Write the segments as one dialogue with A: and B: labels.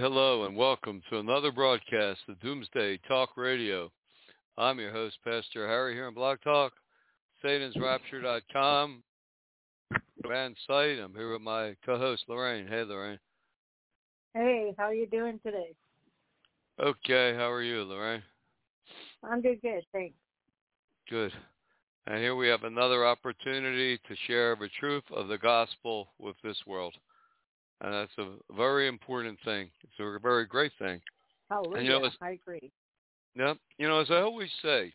A: Hello, and welcome to another broadcast of Doomsday Talk Radio. I'm your host, Pastor Harry, here on Blog Talk, SatansRapture.com, band site. I'm here with my co-host Lorraine. Hey, Lorraine.
B: Hey, how are you doing today?
A: Okay, how are you, Lorraine?
B: I'm doing good, thanks.
A: Good. And here we have another opportunity to share the truth of the gospel with this world. And that's a very important thing. It's a very great thing.
B: Hallelujah.
A: you know, it's-
B: I agree.
A: Yeah, you know, as I always say,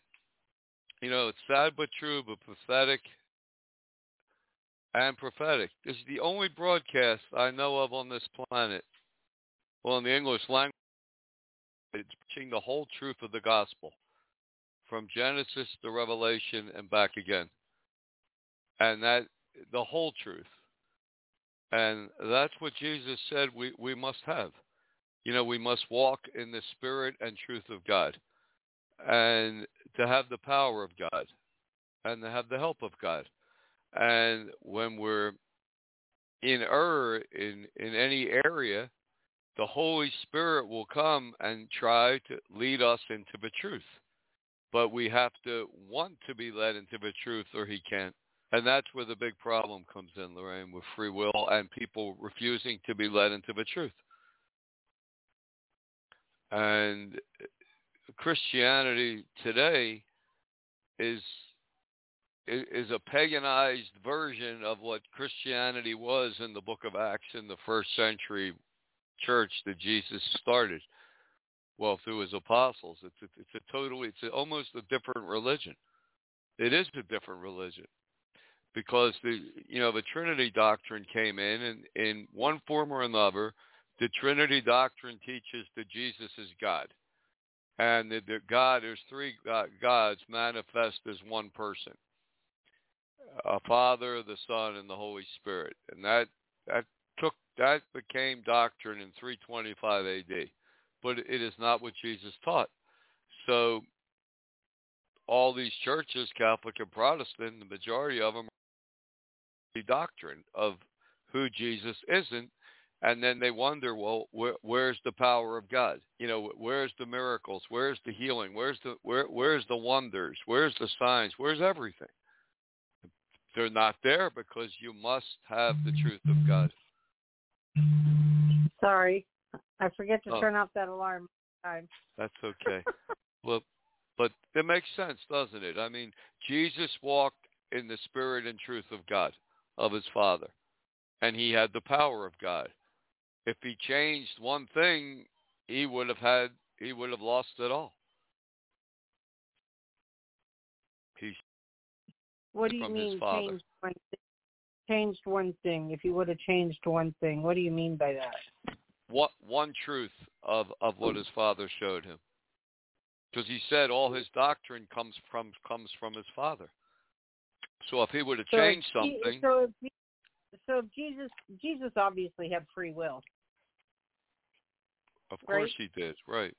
A: you know, it's sad but true, but pathetic and prophetic. This is the only broadcast I know of on this planet, well, in the English language, it's preaching the whole truth of the gospel, from Genesis to Revelation and back again, and that the whole truth, and that's what Jesus said we we must have. You know, we must walk in the spirit and truth of God and to have the power of God and to have the help of God. And when we're in error in, in any area, the Holy Spirit will come and try to lead us into the truth. But we have to want to be led into the truth or he can't. And that's where the big problem comes in, Lorraine, with free will and people refusing to be led into the truth. And Christianity today is is a paganized version of what Christianity was in the book of Acts in the first century church that Jesus started. Well, through his apostles, it's a, it's a totally it's a, almost a different religion. It is a different religion because the you know the Trinity doctrine came in and in one form or another, the Trinity doctrine teaches that Jesus is God and that God is three uh, gods manifest as one person, a Father, the Son, and the Holy Spirit, and that that took that became doctrine in 325 A.D. But it is not what Jesus taught. So all these churches, Catholic and Protestant, the majority of them, the doctrine of who Jesus isn't and then they wonder, well, where, where's the power of God? You know, where's the miracles? Where's the healing? Where's the where, where's the wonders? Where's the signs? Where's everything? They're not there because you must have the truth of God.
B: Sorry. I forget to
A: Oh.
B: turn off that alarm time.
A: That's okay. well, but it makes sense, doesn't it? I mean, Jesus walked in the spirit and truth of God, of his Father, and he had the power of God. If he changed one thing, he would have had he would have lost it all. He
B: What do you mean changed one thing? Changed one thing. If you would have changed one thing, what do you mean by that?
A: what one truth of of what his father showed him, because he said all his doctrine comes from comes from his father. So if he would have
B: So
A: changed
B: Je-
A: something,
B: So if, Je- so if Jesus, Jesus obviously had free will
A: of
B: right?
A: course he did, right?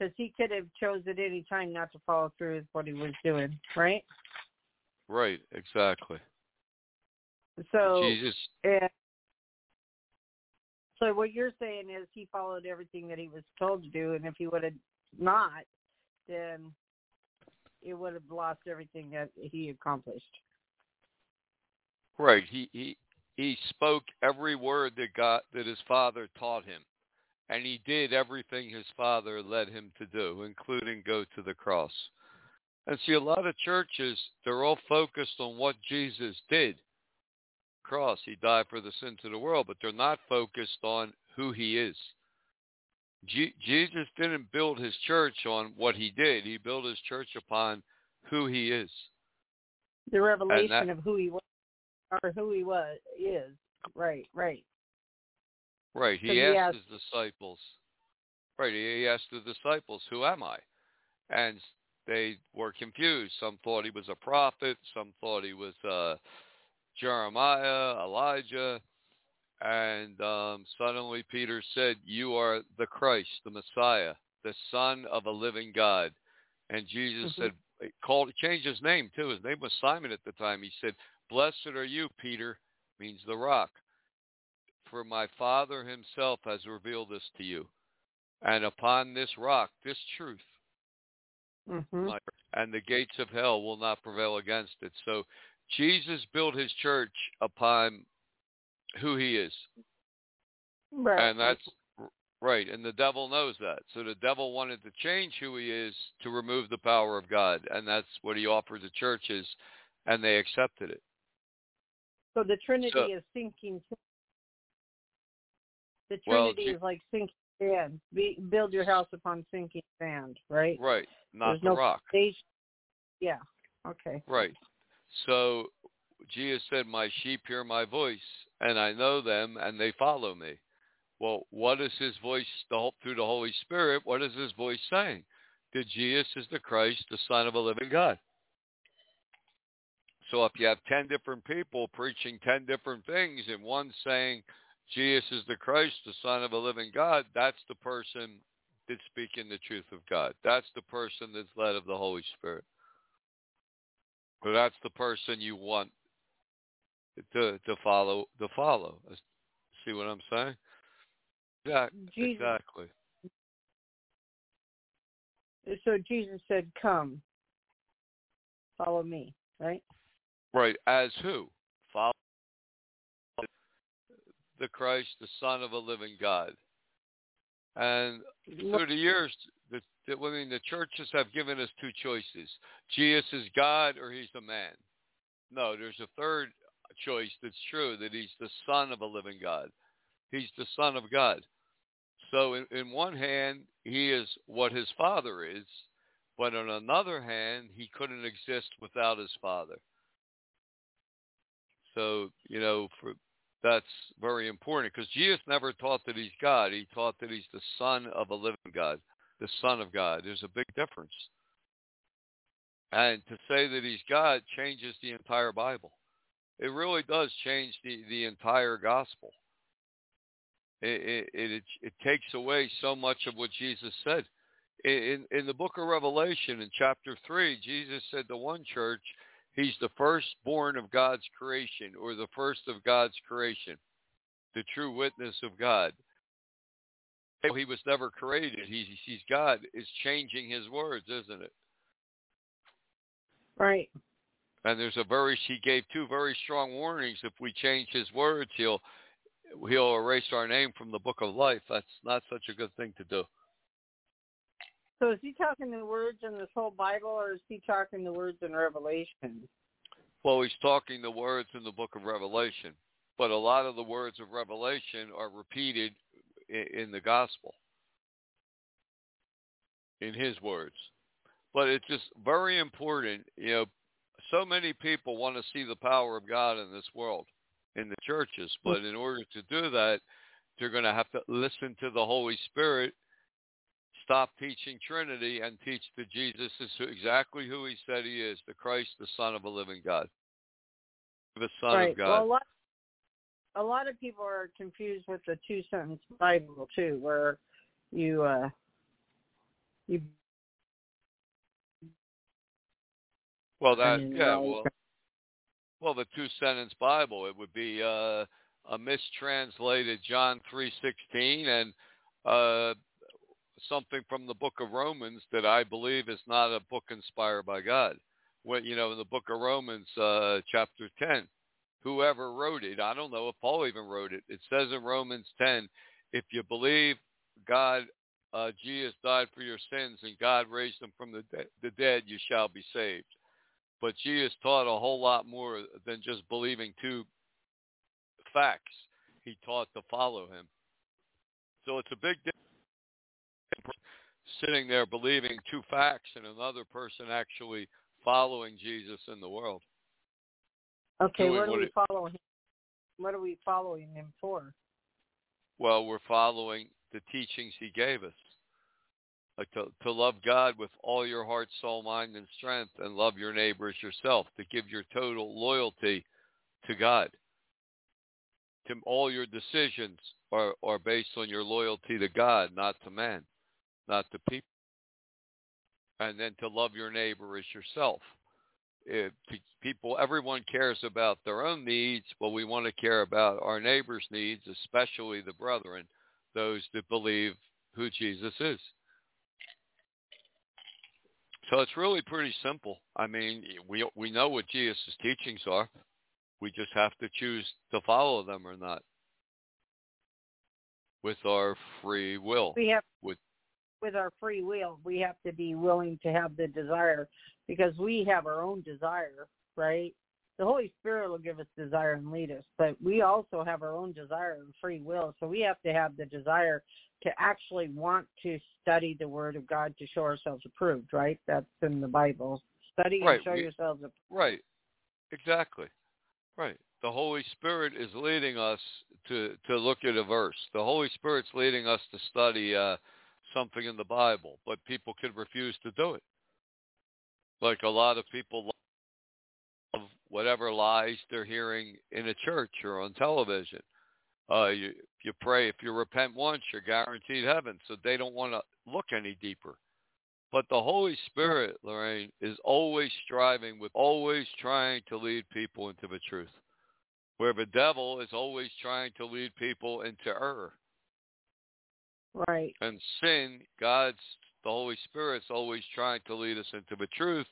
B: because he could have chose at any time not to follow through with what he was doing, right?
A: Right, exactly.
B: So
A: Jesus.
B: and so what you're saying is he followed everything that he was told to do, and if he would have not, then it would have lost everything that he accomplished.
A: Right. He he he spoke every word that God that his father taught him. And he did everything his father led him to do, including go to the cross. And see, a lot of churches, they're all focused on what Jesus did. Cross, he died for the sins of the world, but they're not focused on who he is. Je- Jesus didn't build his church on what he did. He built his church upon who he is.
B: The revelation
A: that-
B: of who he was or who he was is. Right, right.
A: Right. He
B: he
A: asked
B: asked-
A: his disciples. Right. He asked the disciples, "Who am I?" And they were confused. Some thought he was a prophet. Some thought he was uh, Jeremiah, Elijah. And um, suddenly Peter said, "You are the Christ, the Messiah, the Son of a living God." And Jesus
B: Mhm.
A: said, called, changed his name too. His name was Simon at the time. He said, "Blessed are you, Peter," means the rock for my Father himself has revealed this to you. And upon this rock, this truth,
B: hmm
A: and the gates of hell will not prevail against it. So Jesus built his church upon who he is.
B: Right.
A: And that's right. And the devil knows that. So the devil wanted to change who he is to remove the power of God. And that's what he offered the churches, and they accepted it.
B: so the Trinity
A: so-
B: is sinking. The
A: Well,
B: Trinity is like sinking sand. Be, build your house upon sinking sand, right?
A: Right. Not
B: There's
A: the
B: no
A: rock.
B: foundation. Yeah. Okay.
A: Right. So Jesus said, My sheep hear my voice, and I know them, and they follow me. Well, what is his voice through the Holy Spirit? What is his voice saying? That Jesus is the Christ, the Son of a living God. So if you have 10 different people preaching 10 different things, and one saying Jesus is the Christ, the Son of a living God, that's the person that's speaking the truth of God. That's the person that's led of the Holy Spirit. So that's the person you want to to follow to follow. See what I'm saying? Exact,
B: Jesus.
A: exactly.
B: So Jesus said, "Come, follow me." Right.
A: Right. As who? Follow the Christ, the Son of a living God. And through the years, the, the, I mean, the churches have given us two choices: Jesus is God or He's a man. No, there's a third choice that's true that He's the Son of a living God. He's the Son of God. So, in, in one hand, He is what His Father is, but on another hand, He couldn't exist without His Father. So, you know, for that's very important because Jesus never taught that he's God. He taught that he's the son of a living God, the son of God. There's a big difference. And to say that he's God changes the entire Bible. It really does change the, the entire gospel. It, it, it, it takes away so much of what Jesus said. In, in the book of Revelation, in chapter 3, Jesus said to one church, He's the firstborn of God's creation, or the first of God's creation, the true witness of God. He was never created. He's, he's God is changing his words, isn't it?
B: Right.
A: And there's a very he gave two very strong warnings. If we change his words, he'll he'll erase our name from the book of life. That's not such a good thing to do.
B: So is he talking the words in this whole Bible, or is he talking the words in Revelation?
A: Well, he's talking the words in the book of Revelation, but a lot of the words of Revelation are repeated in, in the gospel, in his words. But it's just very important, you know, so many people want to see the power of God in this world, in the churches, but in order to do that, they're going to have to listen to the Holy Spirit stop teaching Trinity and teach that Jesus is exactly who he said he is, the Christ, the Son of a living God. The Son
B: right.
A: of God.
B: Well, a lot, a lot of people are confused with the two sentence Bible too, where you uh you
A: well that
B: I mean,
A: yeah,
B: well,
A: well the two sentence Bible. It would be uh, a mistranslated John three sixteen and uh, something from the Book of Romans that I believe is not a book inspired by God. When you know in the Book of Romans, uh, chapter ten, whoever wrote it, I don't know if Paul even wrote it. It says in Romans ten, if you believe God, uh, Jesus died for your sins and God raised him from the, de- the dead, you shall be saved. But she Jesus taught a whole lot more than just believing two facts. He taught to follow him. So it's a big difference sitting there believing two facts and another person actually following Jesus in the world.
B: Okay, what are we
A: it-
B: following? What are we following him for?
A: Well, we're following the teachings he gave us. To, to love God with all your heart, soul, mind, and strength, and love your neighbor as yourself. To give your total loyalty to God. To all your decisions are, are based on your loyalty to God, not to man, not to people. And then to love your neighbor as yourself. If people, everyone cares about their own needs, but we want to care about our neighbor's needs, especially the brethren, those that believe who Jesus is. So it's really pretty simple. I mean, we we know what Jesus' teachings are. We just have to choose to follow them or not with our free will.
B: We have
A: With-
B: with our free will, we have to be willing to have the desire because we have our own desire, right? The Holy Spirit will give us desire and lead us, but we also have our own desire and free will. So we have to have the desire to actually want to study the Word of God to show ourselves approved, right? That's in the Bible. Study
A: Right,
B: and show
A: we-
B: yourselves approved.
A: Right. Exactly. Right. The Holy Spirit is leading us to to look at a verse. The Holy Spirit's leading us to study uh, something in the Bible, but people can refuse to do it. Like a lot of people whatever lies they're hearing in a church or on television. Uh, you you pray if you repent once, you're guaranteed heaven. So they don't want to look any deeper. But the Holy Spirit, Lorraine, is always striving with always trying to lead people into the truth. Where the devil is always trying to lead people into error.
B: Right.
A: And sin, God's the Holy Spirit's always trying to lead us into the truth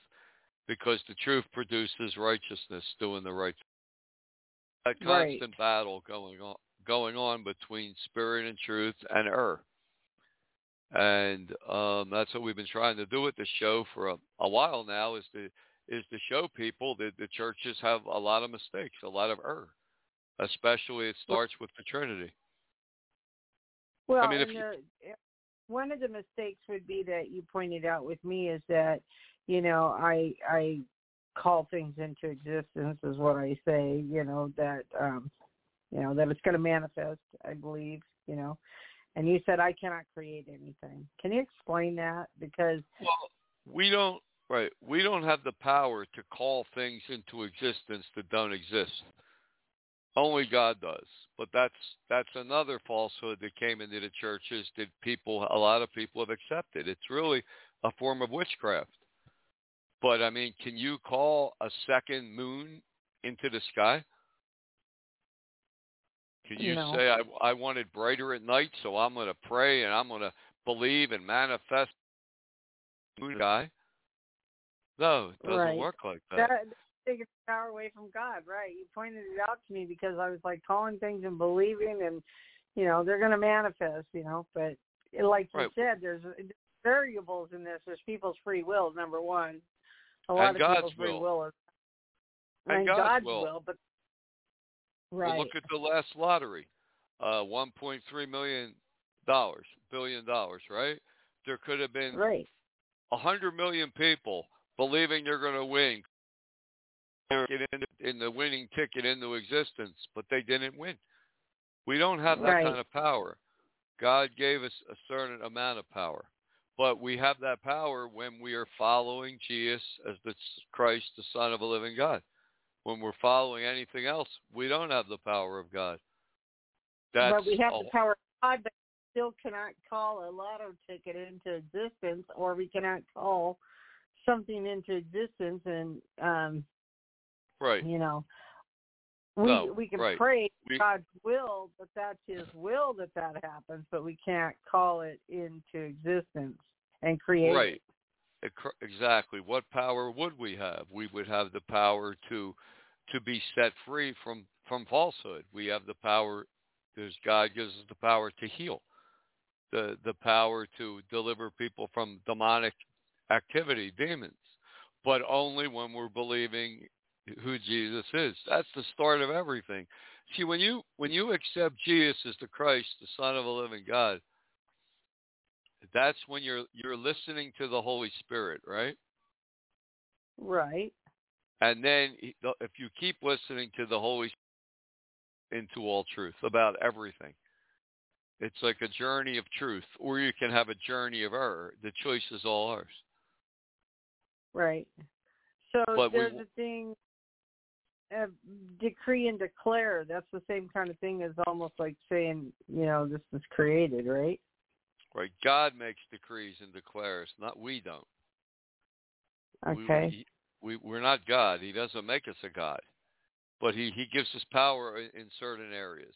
A: because the truth produces righteousness, doing the right a
B: Right.
A: constant battle going on going on between spirit and truth and error. And um, that's what we've been trying to do with the show for a, a while now is to is to show people that the churches have a lot of mistakes, a lot of error. Especially it starts with the Trinity.
B: Well,
A: mean, if you-
B: there, one of the mistakes would be that you pointed out with me is that, you know, I I call things into existence is what I say, you know, that um you know, that it's gonna manifest, I believe, you know. And you said I cannot create anything. Can you explain that? Because
A: Well, we don't right. We don't have the power to call things into existence that don't exist. Only God does. But that's that's another falsehood that came into the churches that people a lot of people have accepted. It's really a form of witchcraft. But I mean, can you call a second moon into the sky? Can you
B: No.
A: say I I want it brighter at night, so I'm going to pray and I'm going to believe and manifest moon sky? No, it doesn't
B: Right.
A: work like that.
B: that taking power away from God, right? You pointed it out to me because I was like calling things and believing, and you know they're going to manifest, you know. But like you
A: Right.
B: said, there's uh, variables in this. There's people's free will, number one. A lot
A: And
B: of
A: God's
B: people's free
A: will.
B: will is
A: And God's will.
B: but
A: But
B: right,
A: look at the last lottery, uh, 1.3 million dollars, billion dollars, right? There could have been
B: right,
A: a hundred million people believing they're going to win, get in, in the winning ticket into existence, but they didn't win. We don't have that
B: Right.
A: kind of power. God gave us a certain amount of power, but we have that power when we are following Jesus as the Christ, the Son of a living God. When we're following anything else, we don't have the power of God. That's
B: but we have
A: a-
B: the power of God, but still cannot call a lotto ticket into existence, or we cannot call something into existence and um
A: Right.
B: You know, we
A: No,
B: we can
A: right.
B: pray
A: We-
B: God's will, but that's His will that that happens. But we can't call it into existence and create.
A: Right. Exactly. What power would we have? We would have the power to to be set free from from falsehood. We have the power. There's God gives us the power to heal, the the power to deliver people from demonic activity, demons, but only when we're believing who Jesus is. That's the start of everything. See, when you when you accept Jesus as the Christ, the Son of a living God, that's when you're you're listening to the Holy Spirit, right?
B: Right.
A: And then if you keep listening to the Holy Spirit into all truth about everything, it's like a journey of truth, or you can have a journey of error. The choice is all ours.
B: Right. So
A: But we
B: there's
A: w-
B: a thing, uh, decree and declare. That's the same kind of thing as almost like saying, you know, this is created, right?
A: Right? God makes decrees and declares, not we don't.
B: Okay.
A: he- we we're not God. He doesn't make us a God, but he he gives us power in, in certain areas.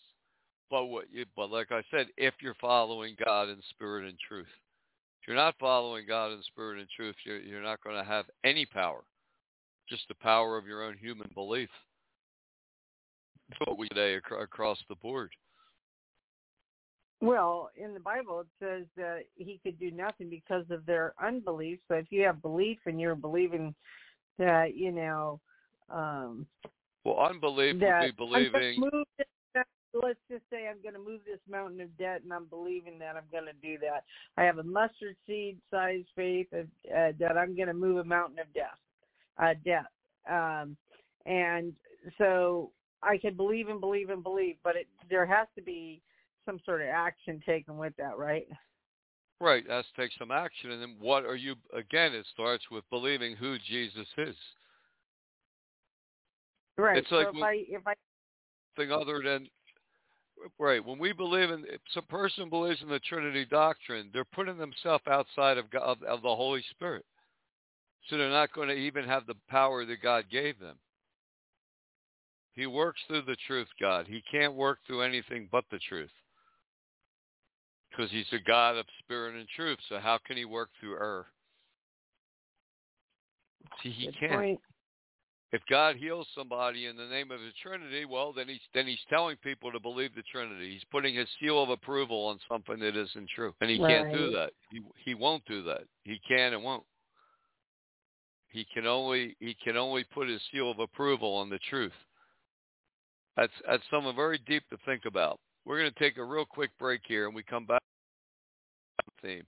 A: But what you, but like I said, if you're following God in spirit and truth, if you're not following God in spirit and truth, you're you're not going to have any power, just the power of your own human belief. That's what we today ac- across the board.
B: Well, in the Bible it says that he could do nothing because of their unbelief. So if you have belief and you're believing that, you know, um
A: Well, unbelief would be believing.
B: I'm gonna move this, let's just say I'm going to move this mountain of debt, and I'm believing that I'm going to do that. I have a mustard seed size faith of, uh, that I'm going to move a mountain of death, uh, debt, um, and so I can believe and believe and believe, but it, there has to be some sort of action taken with that, right?
A: Right, has to take some action. And then what are you, again, it starts with believing who Jesus is.
B: Right.
A: It's like
B: so if I if I
A: Thing other than, right, when we believe in, if a person believes in the Trinity doctrine, they're putting themselves outside of, God, of, of the Holy Spirit. So they're not going to even have the power that God gave them. He works through the truth, God. He can't work through anything but the truth. Because he's a God of spirit and truth. So how can he work through error? See, he
B: good
A: can't.
B: point.
A: If God heals somebody in the name of the Trinity, well, then he's then he's telling people to believe the Trinity. He's putting his seal of approval on something that isn't true, and he can't do that. He he won't do that. He can and won't. He can only he can only put his seal of approval on the truth. That's that's something very deep to think about. We're going to take a real quick break here, and we come back theme,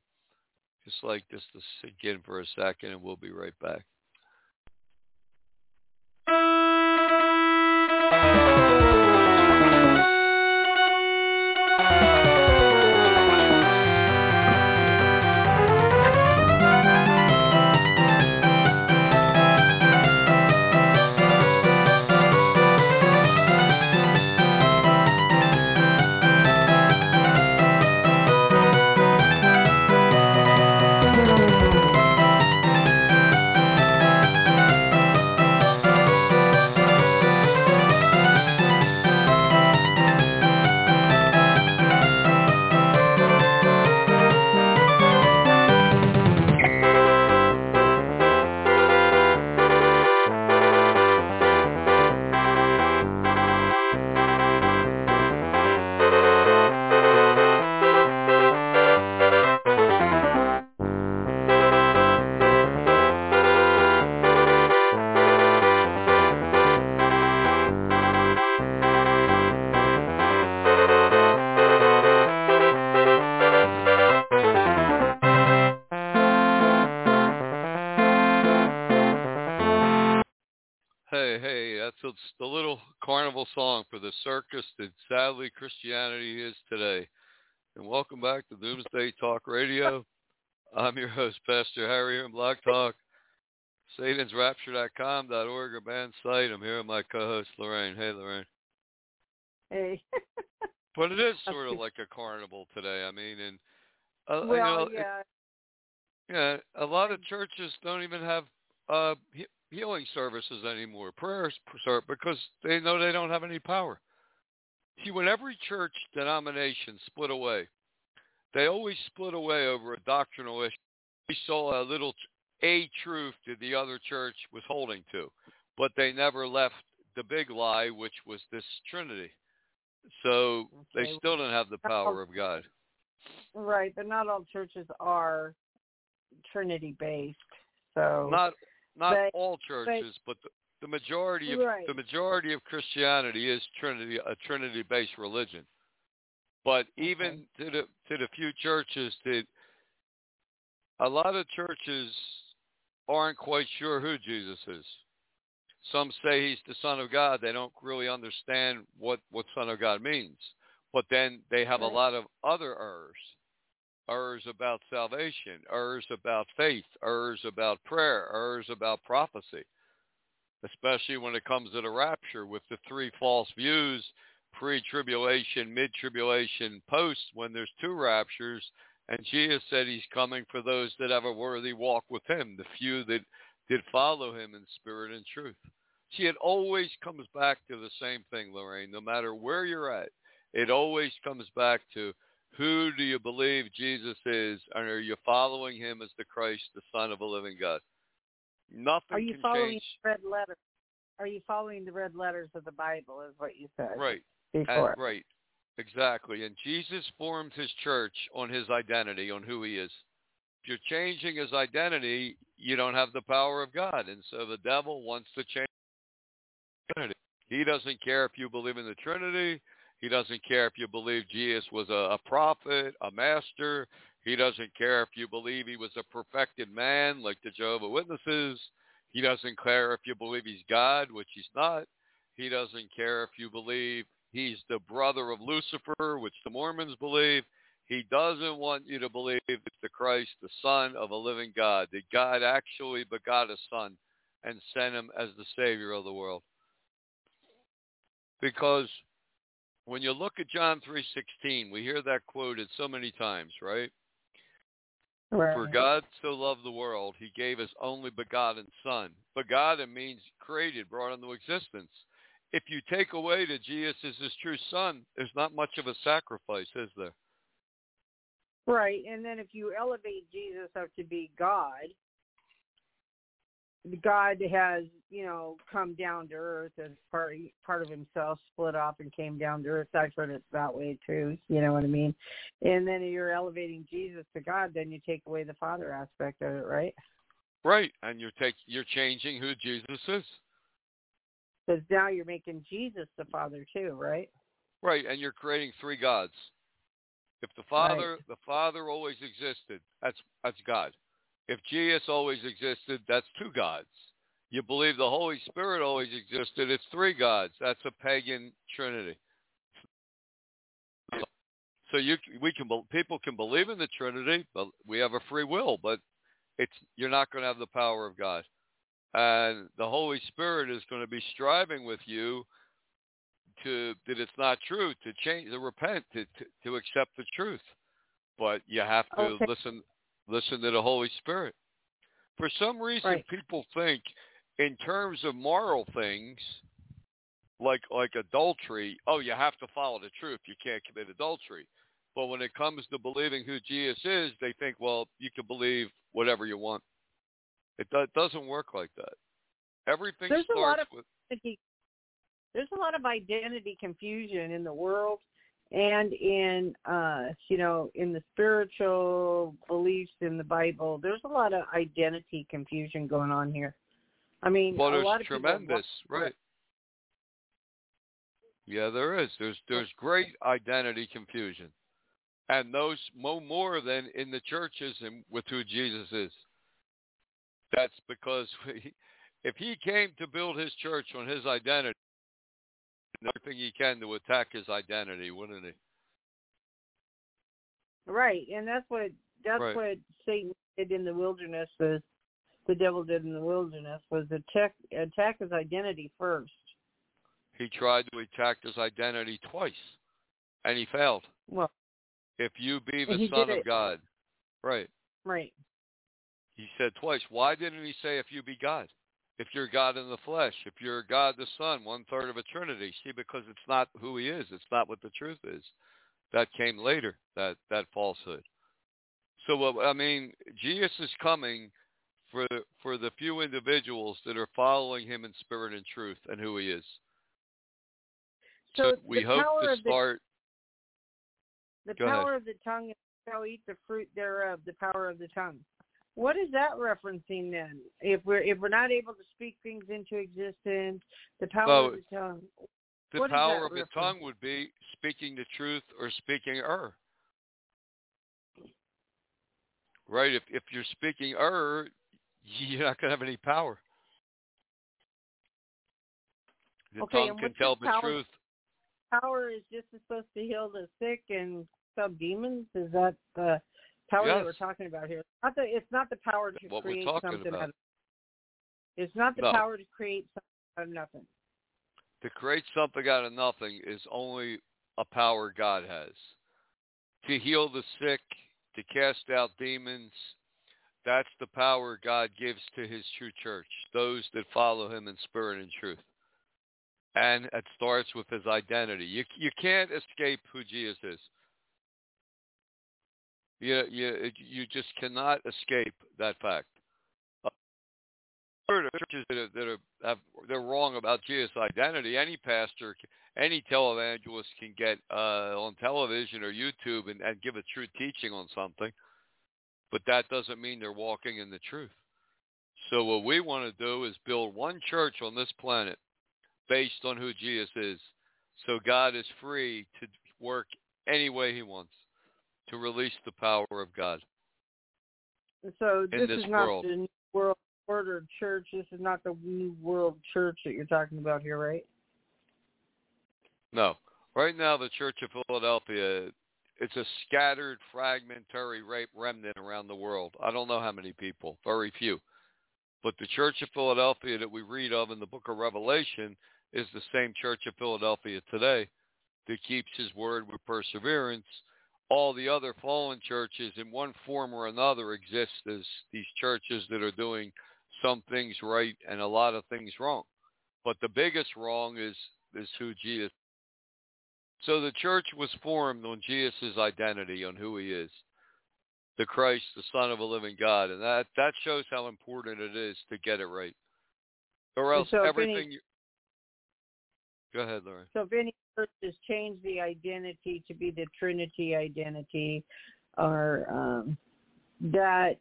A: just like this to sink in for a second, and we'll be right back. Song for the circus that sadly Christianity is today. And welcome back to Doomsday Talk Radio. I'm your host, Pastor Harry here in Blog Talk, satansrapture.com.org, a band site. I'm here with my co-host, Lorraine. Hey, Lorraine.
B: Hey.
A: But it is sort of like a carnival today. I mean, and uh, you
B: well,
A: know, it-
B: yeah.
A: yeah, a lot of churches don't even have uh healing services anymore, prayers because they know they don't have any power. See, when every church denomination split away, they always split away over a doctrinal issue. We saw a little a truth that the other church was holding to, but they never left the big lie, which was this Trinity. So okay. they still don't have the power of God.
B: Right, but not all churches are Trinity based. So
A: not not but, all churches, but, but the, the, majority of
B: right.
A: the majority of Christianity is Trinity a Trinity based religion. But even okay. to the to the few churches that a lot of churches aren't quite sure who Jesus is. Some say he's the Son of God. They don't really understand what, what Son of God means. But then they have right. a lot of other errors. Errors about salvation, errors about faith, errors about prayer, errors about prophecy. Especially when it comes to the rapture with the three false views, pre-tribulation, mid-tribulation, post, when there's two raptures, and Jesus said he's coming for those that have a worthy walk with him, the few that did follow him in spirit and truth. See, it always comes back to the same thing, Lorraine. No matter where you're at, it always comes back to who do you believe Jesus is, and are you following him as the Christ, the Son of a living God? Nothing
B: are you following
A: change.
B: The red letters? Are you following the red letters of the Bible? Is what you said.
A: Right.
B: Before.
A: And, right. Exactly. And Jesus formed his church on his identity, on who he is. If you're changing his identity, you don't have the power of God. And so the devil wants to change identity. He doesn't care if you believe in the Trinity. He doesn't care if you believe Jesus was a, a prophet, a master. He doesn't care if you believe he was a perfected man like the Jehovah Witnesses. He doesn't care if you believe he's God, which he's not. He doesn't care if you believe He's the brother of Lucifer, which the Mormons believe. He doesn't want you to believe it's the Christ, the Son of a living God, that God actually begot a Son and sent him as the Savior of the world. Because when you look at John 3.16, we hear that quoted so many times, right?
B: right?
A: For God so loved the world, he gave his only begotten Son. Begotten means created, brought into existence if you take away that Jesus is his true son, there's not much of a sacrifice, is there?
B: Right, and then if you elevate Jesus up to be God, God has, you know, come down to earth as part part of himself, split off and came down to earth. I've heard it that way too. You know what I mean? And then you're elevating Jesus to God, then you take away the Father aspect of it, right?
A: Right, and you're take you're changing who Jesus is.
B: Because now you're making Jesus the Father too, right?
A: Right, and you're creating three gods. If the Father,
B: right.
A: the Father always existed, that's that's God. If Jesus always existed, that's two gods. You believe the Holy Spirit always existed, it's three gods. That's a pagan trinity. So you we can people can believe in the Trinity, but we have a free will, but it's you're not going to have the power of God and the Holy Spirit is going to be striving with you to that it's not true, to change, to repent, to to, to accept the truth. But you have to
B: okay.
A: listen listen to the Holy Spirit. For some reason,
B: right.
A: people think in terms of moral things, like like adultery. Oh, you have to follow the truth. You can't commit adultery. But when it comes to believing who Jesus is, they think, well, you can believe whatever you want. It do, doesn't work like that. Everything
B: there's
A: starts
B: a lot of,
A: with.
B: There's a lot of identity confusion in the world and in uh you know in the spiritual beliefs in the bible there's a lot of identity confusion going on here. I mean
A: well
B: a
A: there's
B: lot of
A: tremendous right. Yeah there is. There's there's great identity confusion. And those more than in the churches and with who jesus is. That's because if he came to build his church on his identity, everything he can to attack his identity, wouldn't he?
B: Right, and that's what that's
A: right.
B: what Satan did in the wilderness. Was the devil did in the wilderness was attack attack his identity first.
A: He tried to attack his identity twice, and he failed.
B: Well,
A: if you be the son of. God, right?
B: Right.
A: He said twice. Why didn't he say if you be God? If you're God in the flesh, if you're God the Son, one third of a Trinity. See, because it's not who he is. It's not what the truth is. That came later, that, that falsehood. So, I mean, Jesus is coming for, for the few individuals that are following him in spirit and truth and who he is.
B: So,
A: so we hope to start.
B: The, the power ahead. of the tongue shall eat the fruit thereof, the power of the tongue. What is that referencing then? If we're if we're not able to speak things into existence, the power of the tongue.
A: The power of the tongue would be speaking the truth or speaking error. Right? If if you're speaking error, you're not going to have any power. The
B: okay,
A: tongue can tell the
B: power,
A: truth.
B: Power is just supposed to heal the sick and sub demons. Is that the power
A: yes.
B: that we're talking about here? It's not the, it's not the power to
A: what
B: create something
A: about.
B: out of. It's not the
A: no.
B: power to create something out of nothing.
A: To create something out of nothing is only a power God has. To heal the sick, to cast out demons, that's the power God gives to his true church, those that follow him in spirit and truth. And it starts with his identity. You you can't escape who Jesus is. You you you just cannot escape that fact. Churches that, are, that are have, they're wrong about Jesus' identity. Any pastor, any televangelist can get uh, on television or YouTube and, and give a true teaching on something, but that doesn't mean they're walking in the truth. So what we want to do is build one church on this planet based on who Jesus is. So God is free to work any way he wants to release the power of God.
B: So this,
A: this
B: is not
A: world.
B: the new world order church. This is not the new world church that you're talking about here, right?
A: No. Right now, the Church of Philadelphia, it's a scattered, fragmentary rape remnant around the world. I don't know how many people, very few. But the Church of Philadelphia that we read of in the book of Revelation is the same Church of Philadelphia today that keeps his word with perseverance. All the other fallen churches in one form or another exist as these churches that are doing some things right and a lot of things wrong. But the biggest wrong is is who Jesus. So the church was formed on Jesus' identity, on who he is. The Christ, the Son of a living God. And that, that shows how important it is to get it right. Or else
B: so
A: everything you, Go ahead, Lauren.
B: So if any churches change the identity to be the Trinity identity, or um, that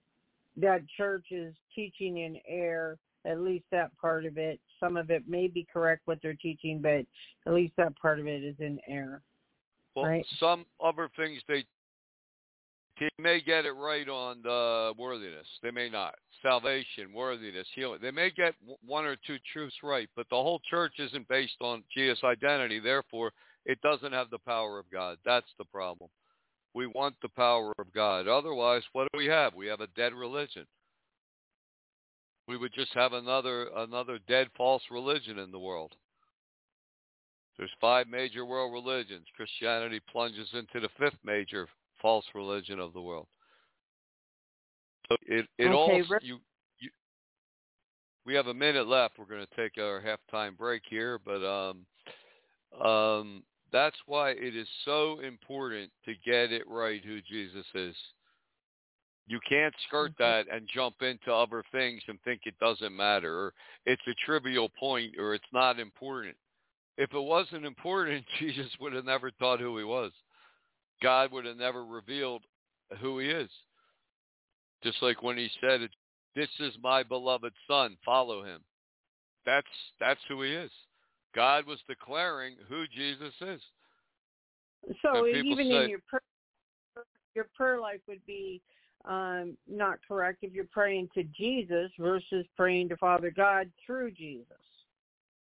B: that church is teaching in error, at least that part of it. Some of it may be correct what they're teaching, but at least that part of it is in error.
A: Well,
B: right?
A: some other things they they may get it right on the worthiness. They may not. Salvation, worthiness, healing. They may get one or two truths right, but the whole church isn't based on Jesus' identity. Therefore, it doesn't have the power of God. That's the problem. We want the power of God. Otherwise, what do we have? We have a dead religion. We would just have another another dead false religion in the world. There's five major world religions. Christianity plunges into the fifth major false religion of the world. So it it
B: okay,
A: all
B: Rick.
A: you, you we have a minute left. We're going to take our halftime break here, but um um that's why it is so important to get it right who Jesus is. You can't skirt that and jump into other things and think it doesn't matter or it's a trivial point or it's not important. If it wasn't important, Jesus would have never taught who he was. God would have never revealed who he is. Just like when he said, "This is my beloved son, follow him." That's that's who he is. God was declaring who Jesus is.
B: So even
A: say-
B: in your prayer, your prayer life would be um, not correct if you're praying to Jesus versus praying to Father God through Jesus.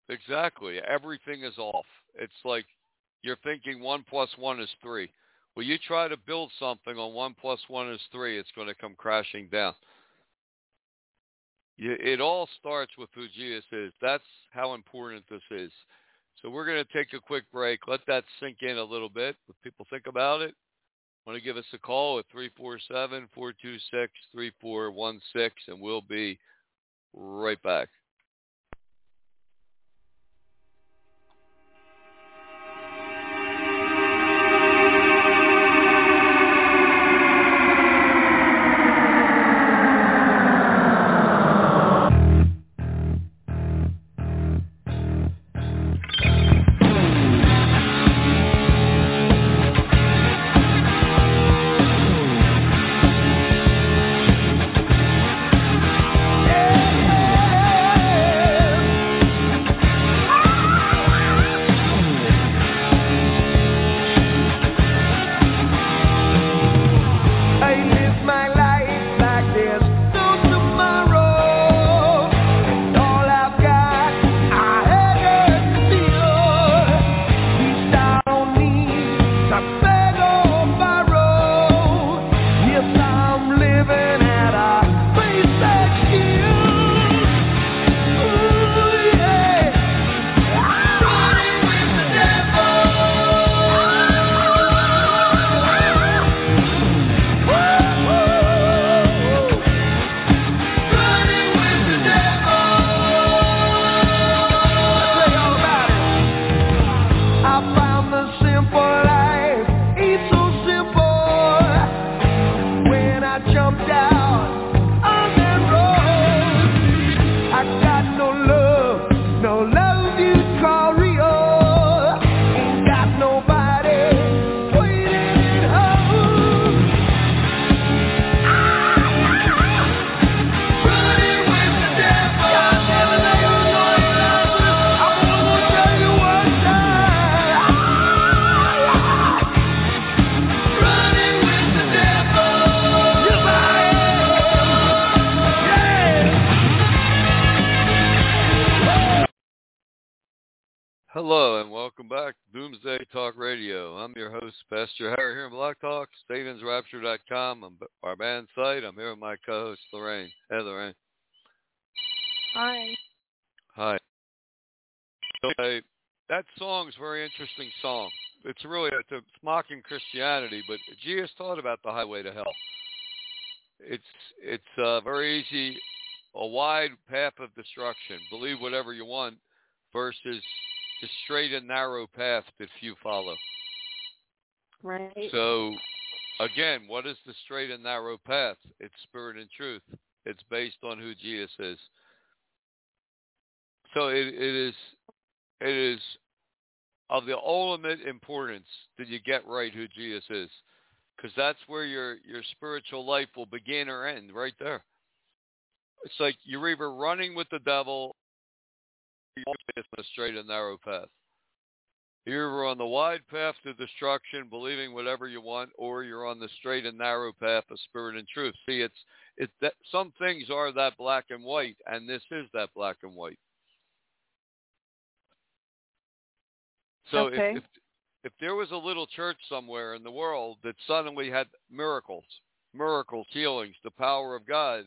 A: Exactly. Everything is off. It's like you're thinking one plus one is three. Well, you try to build something on one plus one is three, it's going to come crashing down. It all starts with who Jesus is. That's how important this is. So we're going to take a quick break. Let that sink in a little bit. If people think about it, want to give us a call at 347-426-3416, and we'll be right back. Back to Doomsday Talk Radio. I'm your host, Pastor Harry here in Blog Talk, SatansRapture.com, our band site. I'm here with my co-host, Lorraine. Hey, Lorraine.
B: Hi.
A: Hi. Okay, that song's a very interesting song. It's really it's mocking Christianity, but Jesus taught about the highway to hell. It's it's uh, very easy, a wide path of destruction. Believe whatever you want, versus the straight and narrow path that few follow.
B: Right.
A: So, again, what is the straight and narrow path? It's spirit and truth. It's based on who Jesus is. So it, it is it is of the ultimate importance that you get right who Jesus is, because that's where your your spiritual life will begin or end, right there. It's like you're either running with the devil, on a straight and narrow path. You're on the wide path to destruction, believing whatever you want, or you're on the straight and narrow path of spirit and truth. See, it's it's that some things are that black and white, and this is that black and white. So
B: okay.
A: if, if if there was a little church somewhere in the world that suddenly had miracles, miracles, healings, the power of God,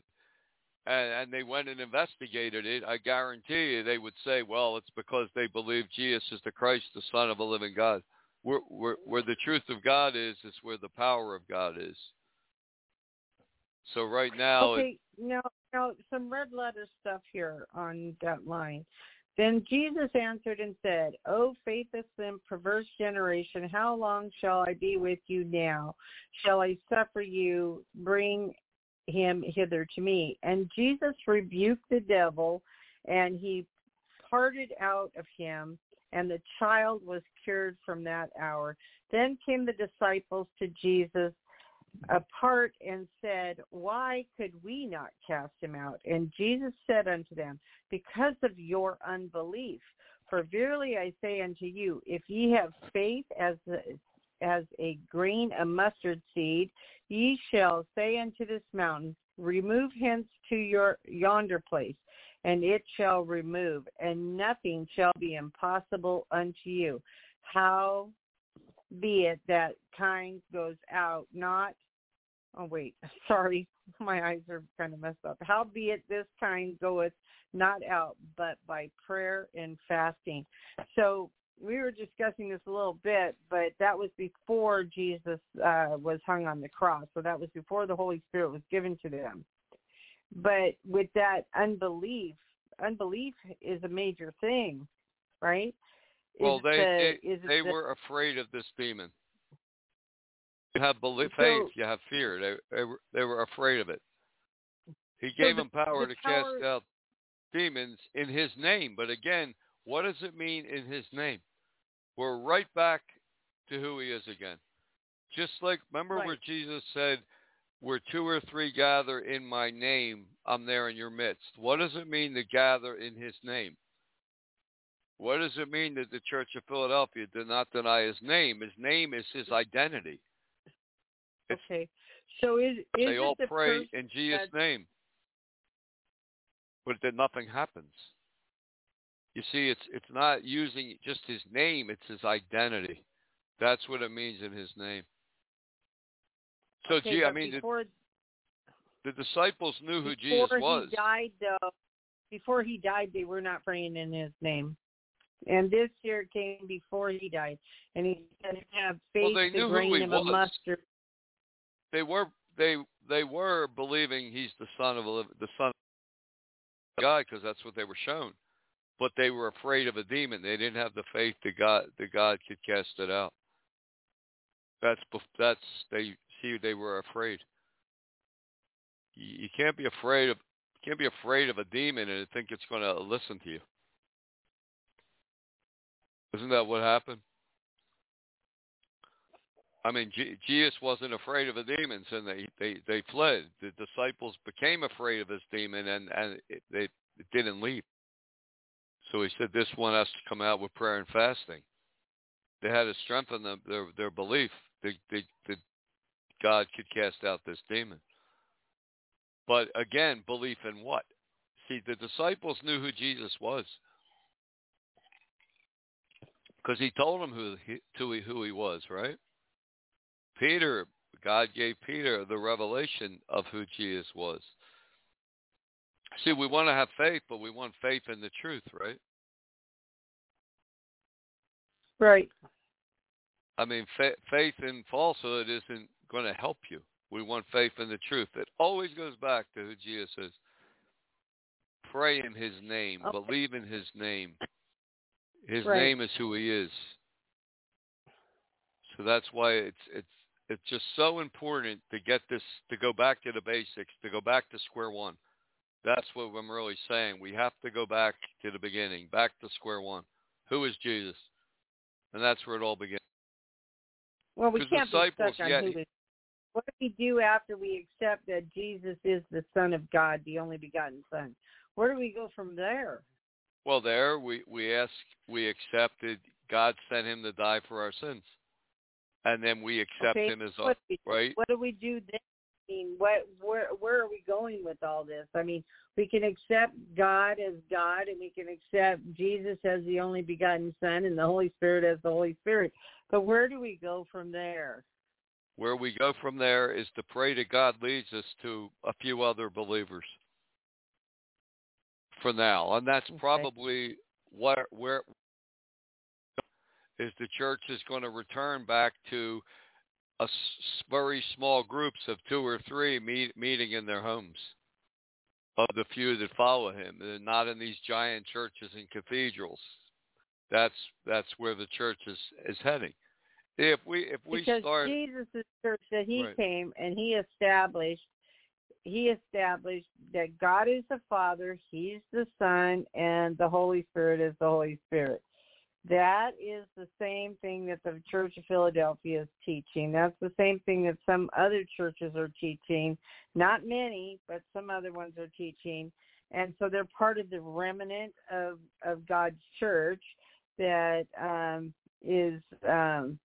A: and, and they went and investigated it, I guarantee you they would say, well, it's because they believe Jesus is the Christ, the Son of a living God. Where, where, where the truth of God is, is where the power of God is. So right now,
B: okay, now, now some red letter stuff here on that line. Then Jesus answered and said, oh, O faithless and perverse generation, how long shall I be with you now? Shall I suffer you? Bring him hither to me. And Jesus rebuked the devil, and he parted out of him, and the child was cured from that hour. Then came the disciples to Jesus apart and said, Why could we not cast him out? And Jesus said unto them, Because of your unbelief. For verily I say unto you, if ye have faith as as a grain of mustard seed, ye shall say unto this mountain, Remove hence to your yonder place, and it shall remove, and nothing shall be impossible unto you. How be it that kind goes out not oh wait sorry my eyes are kind of messed up how be it this kind goeth not out but by prayer and fasting so we were discussing this a little bit, but that was before Jesus uh, was hung on the cross. So that was before the Holy Spirit was given to them. But with that unbelief, unbelief is a major thing, right?
A: Well,
B: is
A: they
B: the,
A: they, they
B: the,
A: were afraid of this demon. You have belief,
B: so,
A: faith, you have fear. They they were, they were afraid of it. He gave
B: the,
A: them power to
B: power,
A: cast out demons in His name. But again, what does it mean in His name? We're right back to who he is again. Just like, remember
B: right.
A: where Jesus said, where two or three gather in my name, I'm there in your midst. What does it mean to gather in his name? What does it mean that the Church of Philadelphia did not deny his name? His name is his identity.
B: It's, okay. So is, is
A: they all
B: the
A: pray in Jesus' name, but then nothing happens. You see, it's it's not using just his name; it's his identity. That's what it means in his name. So,
B: okay,
A: gee, I mean,
B: before,
A: the, the disciples knew who Jesus was.
B: Before he died, though, before he died, they were not praying in his name. And this year came before he died, and he said, "Have faith,
A: well, they
B: the grain of
A: was.
B: a mustard."
A: They were they they were believing he's the son of the son of God because that's what they were shown but they were afraid of a demon. They didn't have the faith that God that God could cast it out. That's that's they see they were afraid. You, can't be afraid of you can't be afraid of a demon and think it's going to listen to you. Isn't that what happened? I mean, G- Jesus wasn't afraid of the demons, and they they they fled. The disciples became afraid of this demon, and and it, they didn't leave. So he said this one has to come out with prayer and fasting. They had to strengthen them, their their belief that, that, that God could cast out this demon. But again, belief in what? See, the disciples knew who Jesus was. Because he told them who he, he, who he was, right? Peter, God gave Peter the revelation of who Jesus was. See, we want to have faith, but we want faith in the truth, right?
B: Right.
A: I mean, fa- faith in falsehood isn't going to help you. We want faith in the truth. It always goes back to who Jesus is. Pray in his name.
B: Okay.
A: Believe in his name. His
B: Right.
A: name is who he is. So that's why it's it's it's just so important to get this to go back to the basics, to go back to square one. That's what I'm really saying. We have to go back to the beginning, back to square one. Who is Jesus? And that's where it all begins.
B: Well, we can't be stuck on
A: yeah,
B: who What do we do after we accept that Jesus is the Son of God, the only begotten Son? Where do we go from there?
A: Well, there we we ask, we accepted. God sent him to die for our sins, and then we accept
B: Okay,
A: him as our
B: what, do
A: right.
B: what do we do then? I mean, what where where are we going with all this? I mean, we can accept God as God, and we can accept Jesus as the only begotten Son, and the Holy Spirit as the Holy Spirit. But where do we go from there?
A: Where we go from there is to pray to God leads us to a few other believers for now, and that's
B: Okay.
A: probably where where is the church is going to return back to a s- very small groups of two or three meet, meeting in their homes of the few that follow him, and not in these giant churches and cathedrals. That's that's where the church is is heading. If we if we
B: because
A: start
B: Jesus' church that he
A: Right.
B: came and he established he established that God is the Father, He's the Son, and the Holy Spirit is the Holy Spirit. That is the same thing that the Church of Philadelphia is teaching. That's the same thing that some other churches are teaching. Not many, but some other ones are teaching. And so they're part of the remnant of, of God's church that um, is um,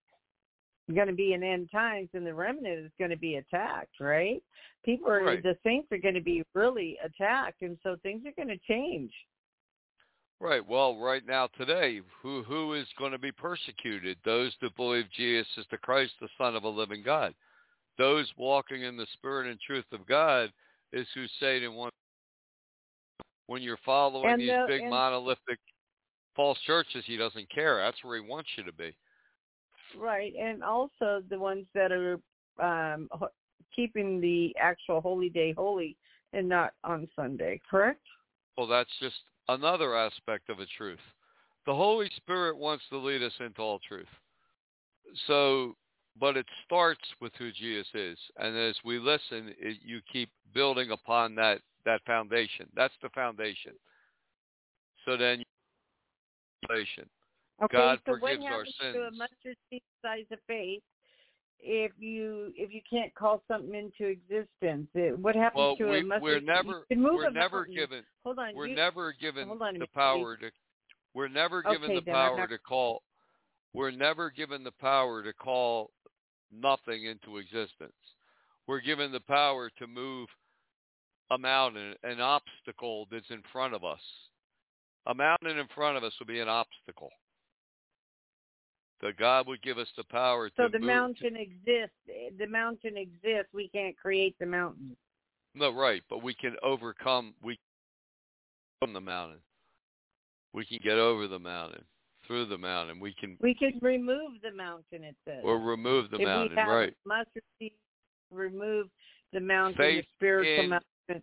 B: going to be in end times and the remnant is going to be attacked, right? People are
A: Right.
B: the saints are going to be really attacked and so things are going to change.
A: Right. Well, right now today, who who is going to be persecuted? Those that believe Jesus is the Christ, the Son of a living God. Those walking in the spirit and truth of God is who Satan wants. When you're following
B: And
A: these
B: the-
A: big monolithic false churches, he doesn't care. That's where he wants you to be.
B: Right. And also the ones that are um keeping the actual holy day holy and not on Sunday, correct?
A: Well, that's just another aspect of a truth. The Holy Spirit wants to lead us into all truth. So, but it starts with who Jesus is, and as we listen, it, you keep building upon that that foundation. That's the foundation. So then, foundation.
B: Okay,
A: God
B: so
A: forgives our
B: happens to a mustard seed size of faith if you if you can't call something into existence? It, what happens
A: Well,
B: to
A: we,
B: a
A: we're never
B: You can move
A: we're never given
B: Hold on.
A: we're
B: you,
A: never given
B: on
A: the power to we're never given
B: Okay,
A: the power
B: not-
A: to call we're never given the power to call nothing into existence we're given the power to move a mountain an obstacle that's in front of us a mountain in front of us will be an obstacle that god would give us the power
B: So
A: to So
B: the
A: move
B: mountain exists. The mountain exists. We can't create the mountain.
A: No, right, but we can overcome we from the mountain. We can get over the mountain, through the mountain. We can
B: We can remove the mountain. It says.
A: or remove the
B: if
A: mountain, right?
B: mustard seed, remove the mountain,
A: Faith
B: the spiritual
A: in-
B: mountain.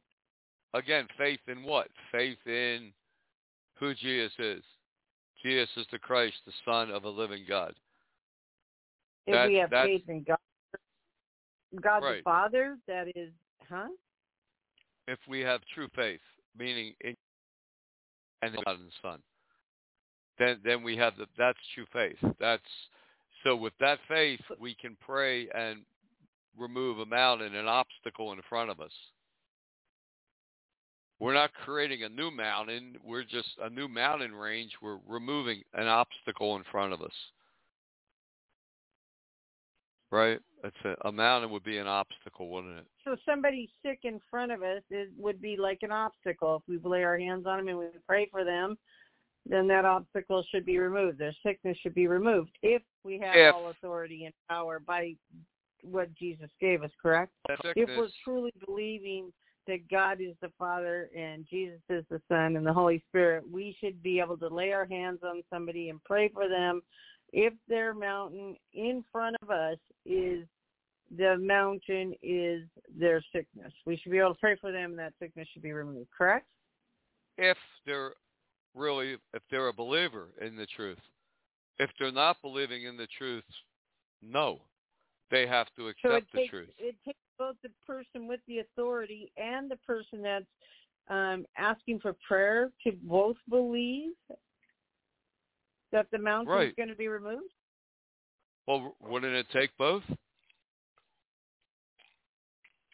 A: Again, faith in what? Faith in who Jesus is. Jesus is the Christ, the Son of a living God.
B: If
A: that-
B: we have faith in God, God the Father, that is, huh?
A: If we have true faith, meaning in and God and Son, then then we have the that's true faith. That's so with that faith we can pray and remove a mountain, an obstacle in front of us. We're not creating a new mountain. We're just a new mountain range. We're removing an obstacle in front of us. Right? That's a, a mountain would be an obstacle, wouldn't it?
B: So somebody sick in front of us is, would be like an obstacle if we lay our hands on them and we pray for them. then that obstacle should be removed. Their sickness should be removed if we have
A: If-
B: all authority and power by what Jesus gave us, correct?
A: That
B: If we're truly believing that God is the Father and Jesus is the Son and the Holy Spirit, we should be able to lay our hands on somebody and pray for them if their mountain in front of us is the mountain is their sickness. We should be able to pray for them and that sickness should be removed, correct?
A: if they're really, if they're a believer in the truth. If they're not believing in the truth, no. They have to
B: So
A: accept
B: it
A: the
B: takes
A: truth.
B: it takes both the person with the authority and the person that's um, asking for prayer to both believe that the mountain is going to be removed.
A: Well, wouldn't it take both?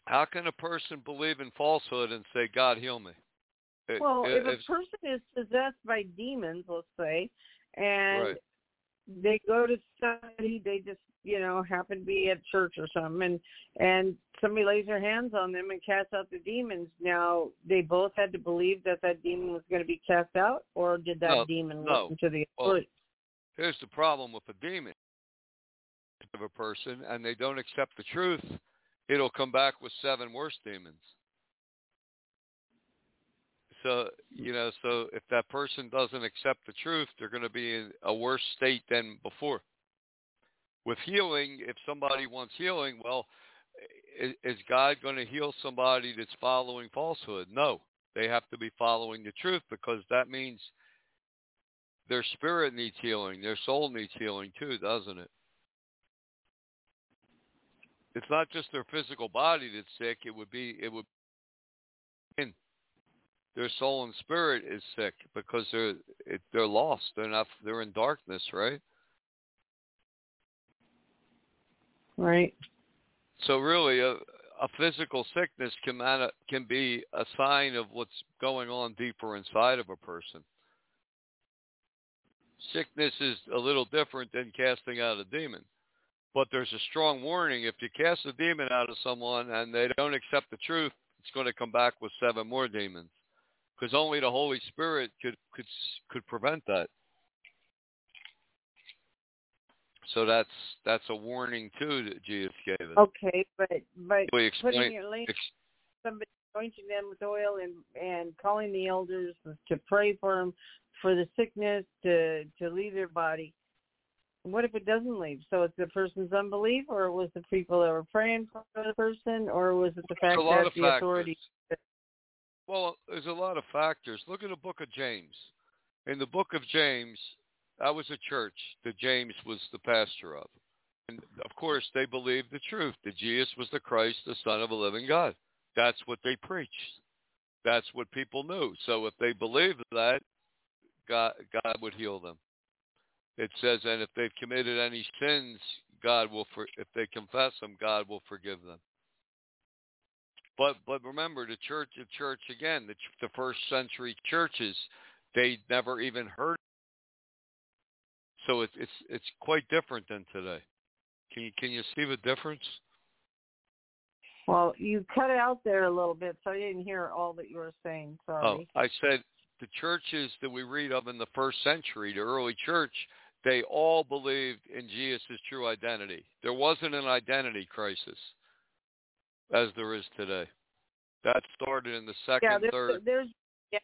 A: How can a person believe in falsehood and say, God, heal me? It-
B: Well,
A: it-
B: if a person is possessed by demons, let's say, and
A: Right.
B: they go to somebody, they just you know happen to be at church or something, and and somebody lays their hands on them and casts out the demons. Now they both had to believe that that demon was going to be cast out, or did that
A: No,
B: demon
A: no.
B: listen to the
A: Well. Here's the problem with a demon of a person, and they don't accept the truth, it'll come back with seven worse demons. So, you know, so if that person doesn't accept the truth, they're going to be in a worse state than before. With healing, if somebody wants healing, well, i- is God going to heal somebody that's following falsehood? No. They have to be following the truth because that means their spirit needs healing, their soul needs healing too, doesn't it? It's not just their physical body that's sick. It would be it would in their soul and spirit is sick because they're it, they're lost. They're not. They're in darkness, right?
B: Right.
A: So really, a, a physical sickness can can be a sign of what's going on deeper inside of a person. Sickness is a little different than casting out a demon. But there's a strong warning. If you cast a demon out of someone and they don't accept the truth, it's going to come back with seven more demons. Because only the Holy Spirit could, could, could prevent that. So that's that's a warning too that Jesus gave us.
B: Okay, but but
A: We
B: putting your laying
A: ex-
B: somebody anointing them with oil and and calling the elders to pray for them for the sickness to to leave their body. What if it doesn't leave? So it's the person's unbelief, or it was the people that were praying for the person, or was it the fact that
A: of
B: the
A: factors.
B: authority?
A: Well, there's a lot of factors. Look at the book of James. In the book of James, that was a church that James was the pastor of. And of course, they believed the truth that Jesus was the Christ, the Son of a living God. That's what they preached. That's what people knew. So if they believed that, God, God would heal them. It says, and if they've committed any sins, God will, for, if they confess them, God will forgive them. But but remember, the church, the church again, the, the first century churches, they never even heard. So it's it's it's quite different than today. Can you can you see the difference?
B: Well, you cut out there a little bit, so I didn't hear all that you were saying.
A: Oh,
B: Sorry.
A: I said the churches that we read of in the first century, the early church, they all believed in Jesus' true identity. There wasn't an identity crisis as there is today. That started in the second,
B: yeah, there's,
A: third,
B: there's yeah,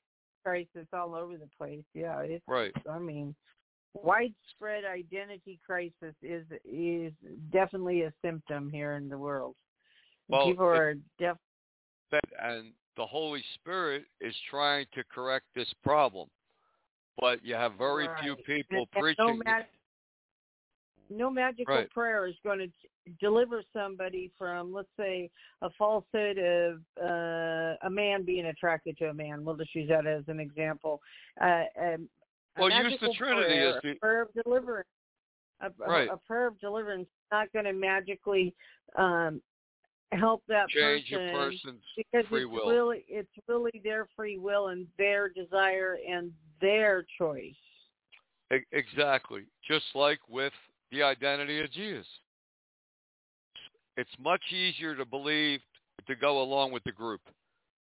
B: crisis all over the place. Yeah, it's
A: right.
B: I mean, widespread identity crisis is is definitely a symptom here in the world.
A: Well,
B: People are def-
A: and the Holy Spirit is trying to correct this problem. But you have very few people
B: and- and
A: preaching.
B: No, mag- no magical
A: Right.
B: prayer is going to deliver somebody from, let's say, a falsehood of uh, a man being attracted to a man. We'll just use that as an example. Uh, um, a
A: Well, use the Trinity
B: prayer,
A: as the-
B: a prayer of deliverance. A,
A: Right.
B: a prayer of deliverance is not going to magically um, help that
A: change
B: person
A: a person's
B: because
A: free
B: it's
A: will.
B: really it's really their free will and their desire and their choice.
A: Exactly. Just like with the identity of Jesus. It's much easier to believe to go along with the group.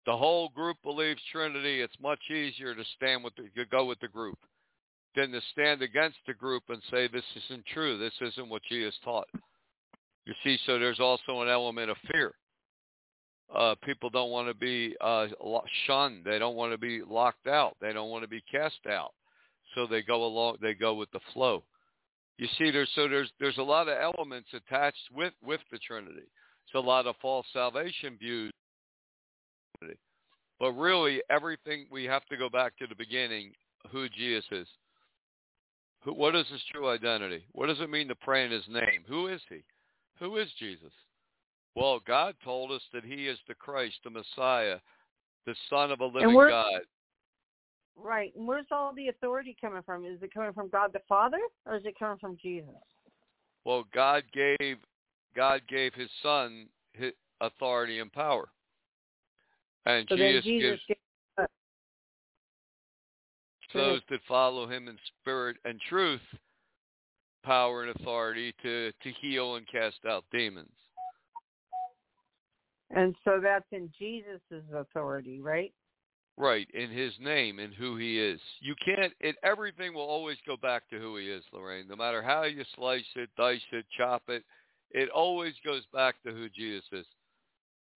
A: The whole group believes Trinity. It's much easier to stand with the, to go with the group. Than to stand against the group and say this isn't true. This isn't what Jesus taught. You see, so there's also an element of fear. Uh, people don't want to be uh, shunned. They don't want to be locked out. They don't want to be cast out. So they go along. They go with the flow. You see, there's so there's there's a lot of elements attached with with the Trinity. It's a lot of false salvation views. But really, everything we have to go back to the beginning. Who Jesus is. What is his true identity? What does it mean to pray in his name? Who is he? Who is Jesus? Well, God told us that he is the Christ, the Messiah, the Son of a living God.
B: Right. And where's all the authority coming from? Is it coming from God the Father or is it coming from Jesus?
A: Well, God gave God gave his son his authority and power. And
B: so
A: Jesus,
B: Jesus
A: gives Mm-hmm. those that follow him in spirit and truth power and authority to, to heal and cast out demons.
B: And so that's in Jesus' authority, right?
A: Right, in his name and who he is. You can't it everything will always go back to who he is, Lorraine. No matter how you slice it, dice it, chop it, it always goes back to who Jesus is.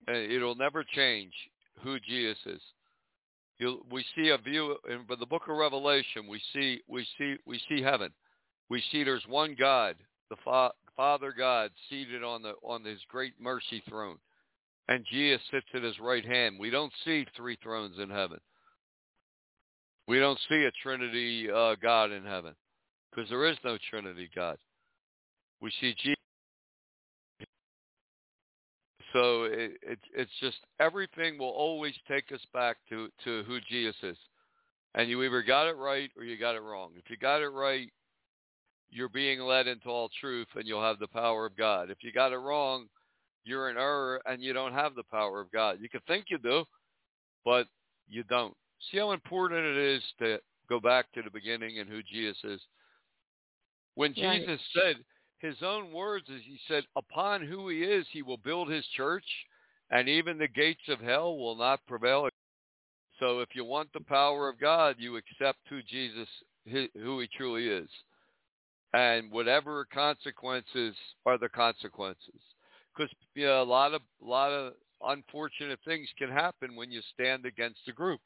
A: And it'll never change who Jesus is. You'll, we see a view in the book of Revelation. We see we see we see heaven we see there's one God, the Fa- Father God, seated on the on his great mercy throne, and Jesus sits at his right hand. We don't see three thrones in heaven. We don't see a Trinity uh, God in heaven because there is no Trinity God. We see Jesus. So it, it, it's just everything will always take us back to, to who Jesus is. And you either got it right or you got it wrong. If you got it right, you're being led into all truth and you'll have the power of God. If you got it wrong, you're in error and you don't have the power of God. You can think you do, but you don't. See how important it is to go back to the beginning and who Jesus is. When
B: right.
A: Jesus said his own words as he said, upon who he is, he will build his church and even the gates of hell will not prevail. So if you want the power of God, you accept who Jesus, who he truly is and whatever consequences are the consequences. Because you know, a lot of a lot of unfortunate things can happen when you stand against a group.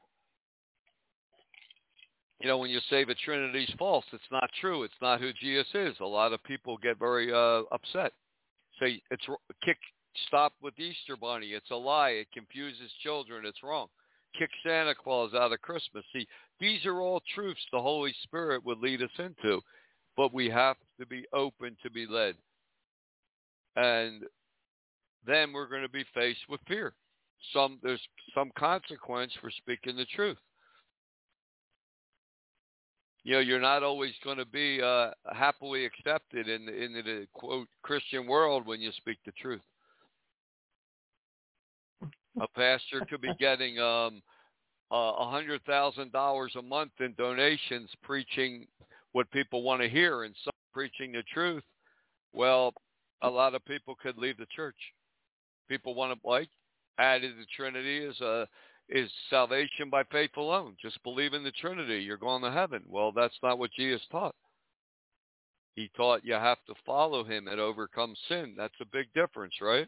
A: You know, when you say the Trinity's false, it's not true. It's not who Jesus is. A lot of people get very uh, upset. Say it's kick, stop with Easter Bunny. It's a lie. It confuses children. It's wrong. Kick Santa Claus out of Christmas. See, these are all truths the Holy Spirit would lead us into but we have to be open to be led. And then we're going to be faced with fear. Some there's some consequence for speaking the truth. You know, you're not always going to be uh, happily accepted in the, in the quote Christian world when you speak the truth. A pastor could be getting um, a hundred thousand dollars a month in donations preaching what people want to hear and some preaching the truth, well, a lot of people could leave the church. People want to like added the Trinity is a is salvation by faith alone. Just believe in the Trinity, you're going to heaven. Well, that's not what Jesus taught. He taught you have to follow him and overcome sin. That's a big difference, right?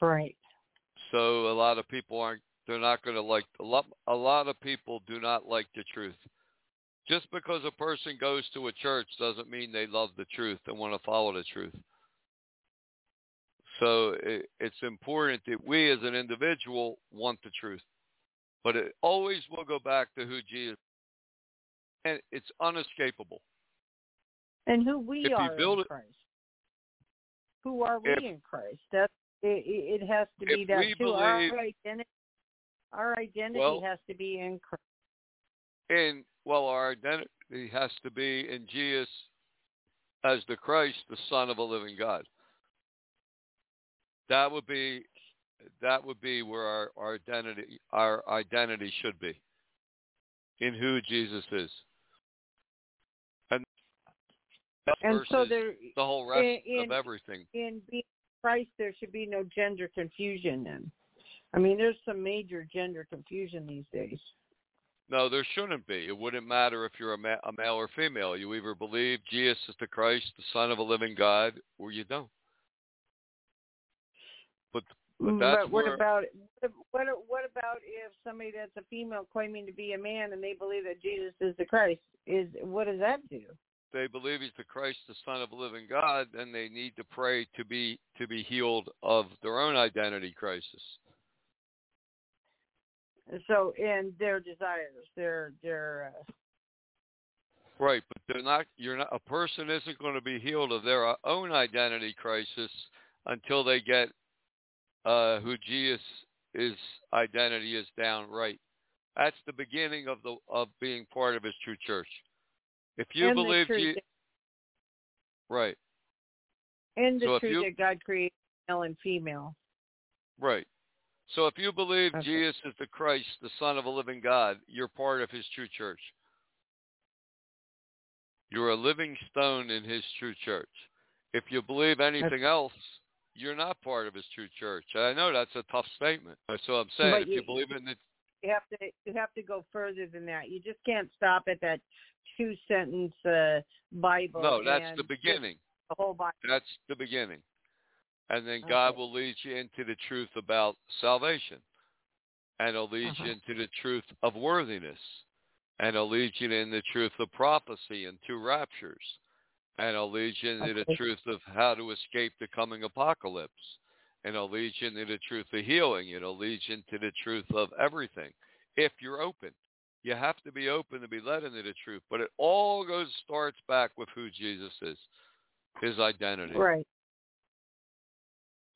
B: Right.
A: So a lot of people aren't they're not going to like a lot a lot of people do not like the truth. Just because a person goes to a church doesn't mean they love the truth and want to follow the truth. So it, it's important that we as an individual want the truth. But it always will go back to who Jesus and it's unescapable.
B: And who we
A: if
B: are
A: in
B: Christ. Who are we
A: if,
B: in Christ? That it, it has to be that too.
A: Believe,
B: our identity, our identity
A: well,
B: has to be in Christ.
A: And well, our identity has to be in Jesus as the Christ, the Son of a living God. That would be that would be where our, our identity our identity should be in who Jesus is. And
B: and so there,
A: the whole rest
B: in,
A: of everything.
B: In being Christ, there should be no gender confusion. Then, I mean, there's some major gender confusion these days.
A: No, there shouldn't be. It wouldn't matter if you're a, ma- a male or female. You either believe Jesus is the Christ, the Son of a living God, or you don't. But but that's
B: but what
A: where,
B: about what what about if somebody that's a female claiming to be a man and they believe that Jesus is the Christ? Is what does that do?
A: they believe he's the Christ, the Son of a living God, then they need to pray to be to be healed of their own identity crisis.
B: So and their desires, their their uh,
A: Right, but they're not. You're not. A person isn't going to be healed of their own identity crisis until they get uh, who Jesus' is identity is down right. That's the beginning of the of being part of His true church. If you
B: and
A: believe,
B: the truth,
A: Je-
B: that-
A: right,
B: and the
A: so
B: truth
A: you-
B: that God created male and female.
A: right. So if you believe
B: Okay.
A: Jesus is the Christ, the Son of a living God, you're part of His true church. You're a living stone in His true church. If you believe anything else, you're not part of His true church. I know that's a tough statement. So I'm saying,
B: But
A: if you,
B: you-
A: believe in the
B: You have to you have to go further than that. You just can't stop at that two sentence uh, Bible.
A: no, that's the beginning.
B: The whole Bible.
A: That's the beginning. And then God will lead you into the truth about salvation. And he'll lead
B: Uh-huh.
A: you into the truth of worthiness. And he'll lead you in the truth of prophecy and two raptures. And he'll lead you into the truth of how to escape the coming apocalypse. an you into the truth of healing. an you into the truth of everything. If you're open. You have to be open to be led into the truth. But it all goes starts back with who Jesus is. His identity
B: Right.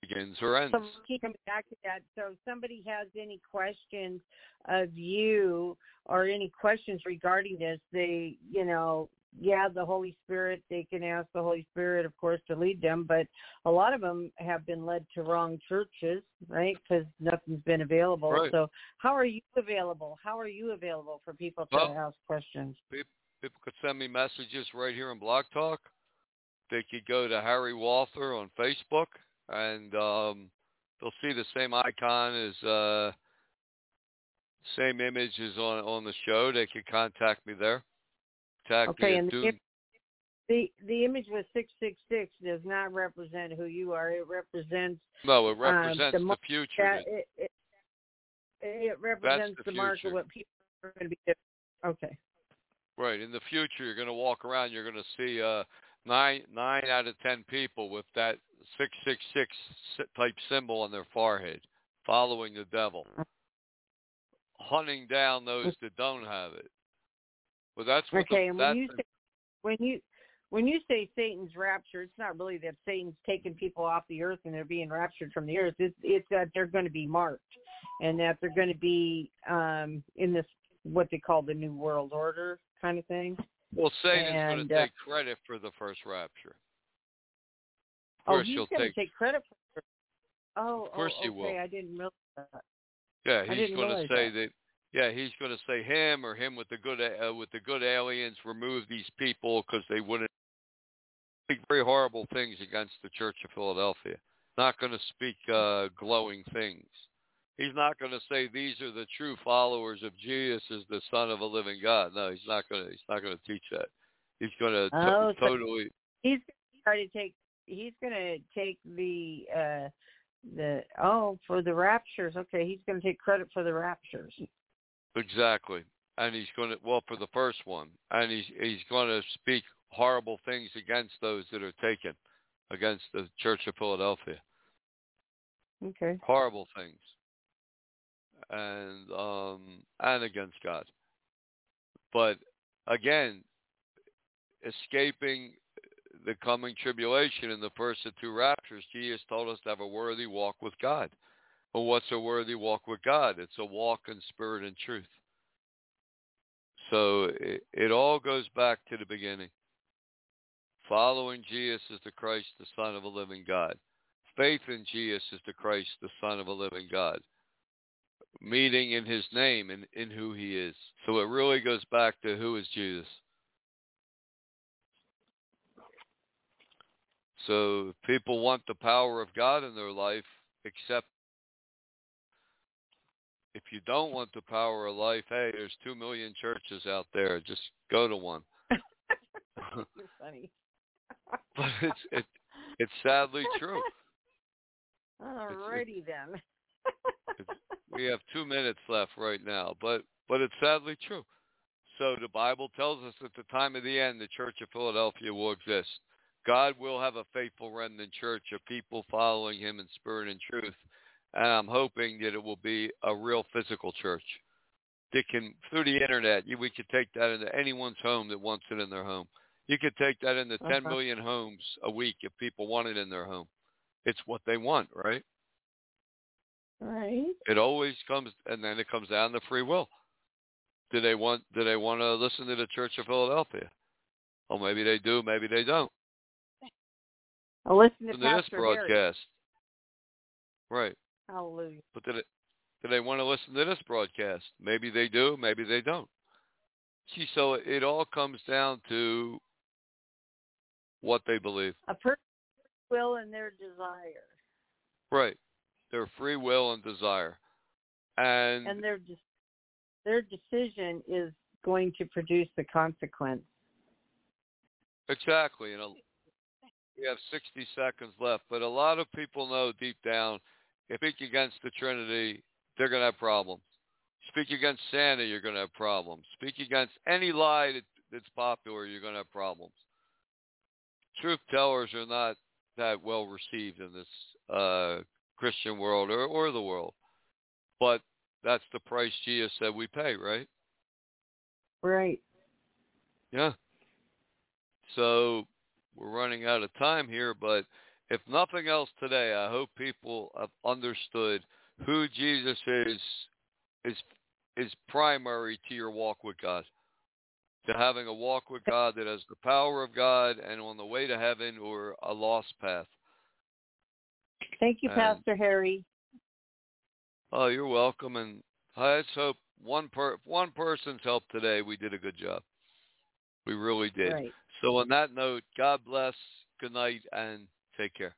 A: begins or ends.
B: So keep coming back to that. So if somebody has any questions of you or any questions regarding this, they, you know, yeah, the Holy Spirit, they can ask the Holy Spirit, of course, to lead them, but a lot of them have been led to wrong churches, right? Because nothing's been available.
A: Right.
B: So how are you available? How are you available for people to
A: Well,
B: ask questions?
A: People could send me messages right here on Blog Talk. They could go to Harry Walther on Facebook, and um, they'll see the same icon as uh, same image as on on the show. They could contact me there.
B: Okay, and
A: Doom-
B: the the image with six six six does not represent who you are. It represents
A: no, it
B: um,
A: represents
B: the
A: the, future.
B: that it, it, it represents
A: the
B: the, mark of what people are going to be doing. Okay.
A: Right. In the future, you're going to walk around. You're going to see uh, nine nine out of ten people with that six six six type symbol on their forehead, following the devil, hunting down those that don't have it. But that's what
B: Okay,
A: the,
B: and when you say when you when you say Satan's rapture, it's not really that Satan's taking people off the earth and they're being raptured from the earth. It's it's that they're going to be marked, and that they're going to be um in this what they call the new world order kind of thing.
A: well, Satan's going to
B: uh,
A: take credit for the first rapture. Of
B: Oh, he's going to
A: take.
B: take credit for. Oh,
A: Of course
B: oh,
A: he
B: okay.
A: will.
B: I didn't realize that.
A: Yeah, he's going to say
B: that.
A: that. Yeah, he's going to say him or him with the good uh, with the good aliens remove these people because they wouldn't speak very horrible things against the Church of Philadelphia. Not going to speak uh, glowing things. He's not going to say these are the true followers of Jesus as the Son of a living God. No, he's not going to. He's not going to teach that. He's going to
B: Oh, so-
A: totally.
B: He's going to take. He's going to take the uh the oh for the raptures. Okay, he's going to take credit for the raptures.
A: Exactly. And he's going to well for the first one, and he's he's going to speak horrible things against those that are taken, against the Church of Philadelphia.
B: Okay.
A: Horrible things, and um and against God. But again, escaping the coming tribulation in the first of two raptures, Jesus told us to have a worthy walk with God. Well, what's a worthy walk with God? It's a walk in spirit and truth. So it, it all goes back to the beginning. Following Jesus as the Christ, the Son of a living God. Faith in Jesus as the Christ, the Son of a living God. Meeting in his name and in who he is. So it really goes back to who is Jesus. So people want the power of God in their life, accept if you don't want the power of life, hey, there's two million churches out there. Just go to one.
B: Funny.
A: but it's it, it's sadly true.
B: Alrighty then.
A: we have two minutes left right now, but but it's sadly true. So the Bible tells us at the time of the end, the Church of Philadelphia will exist. God will have a faithful remnant church of people following Him in spirit and truth, and I'm hoping that it will be a real physical church. That can through the internet, we could take that into anyone's home that wants it in their home. You could take that into uh-huh. 10 million homes a week if people want it in their home. It's what they want, right?
B: Right.
A: It always comes, and then it comes down to free will. Do they want? Do they want to listen to the Church of Philadelphia? Well, maybe they do. Maybe they don't.
B: I'll listen to,
A: listen to this broadcast.
B: Harry.
A: Right.
B: Hallelujah.
A: But do they, do they want to listen to this broadcast? Maybe they do. Maybe they don't. See, so it all comes down to what they believe.
B: A person's will and their desire.
A: Right. Their free will and desire. And
B: and their their decision is going to produce the consequence.
A: Exactly. You know, we have 60 seconds left, but a lot of people know deep down speak against the Trinity, they're going to have problems. Speak against Santa, you're going to have problems. Speak against any lie that, that's popular, you're going to have problems. Truth tellers are not that well received in this uh, Christian world or, or the world. But that's the price Jesus said we pay, right?
B: Right.
A: Yeah. So we're running out of time here, but if nothing else today, I hope people have understood who Jesus is is is primary to your walk with God. To having a walk with God that has the power of God and on the way to heaven or a lost path.
B: Thank you, and, Pastor Harry.
A: Oh, you're welcome. And I just hope one per one person's help today. We did a good job. We really did.
B: Right.
A: So on that note, God bless. Good night and take care.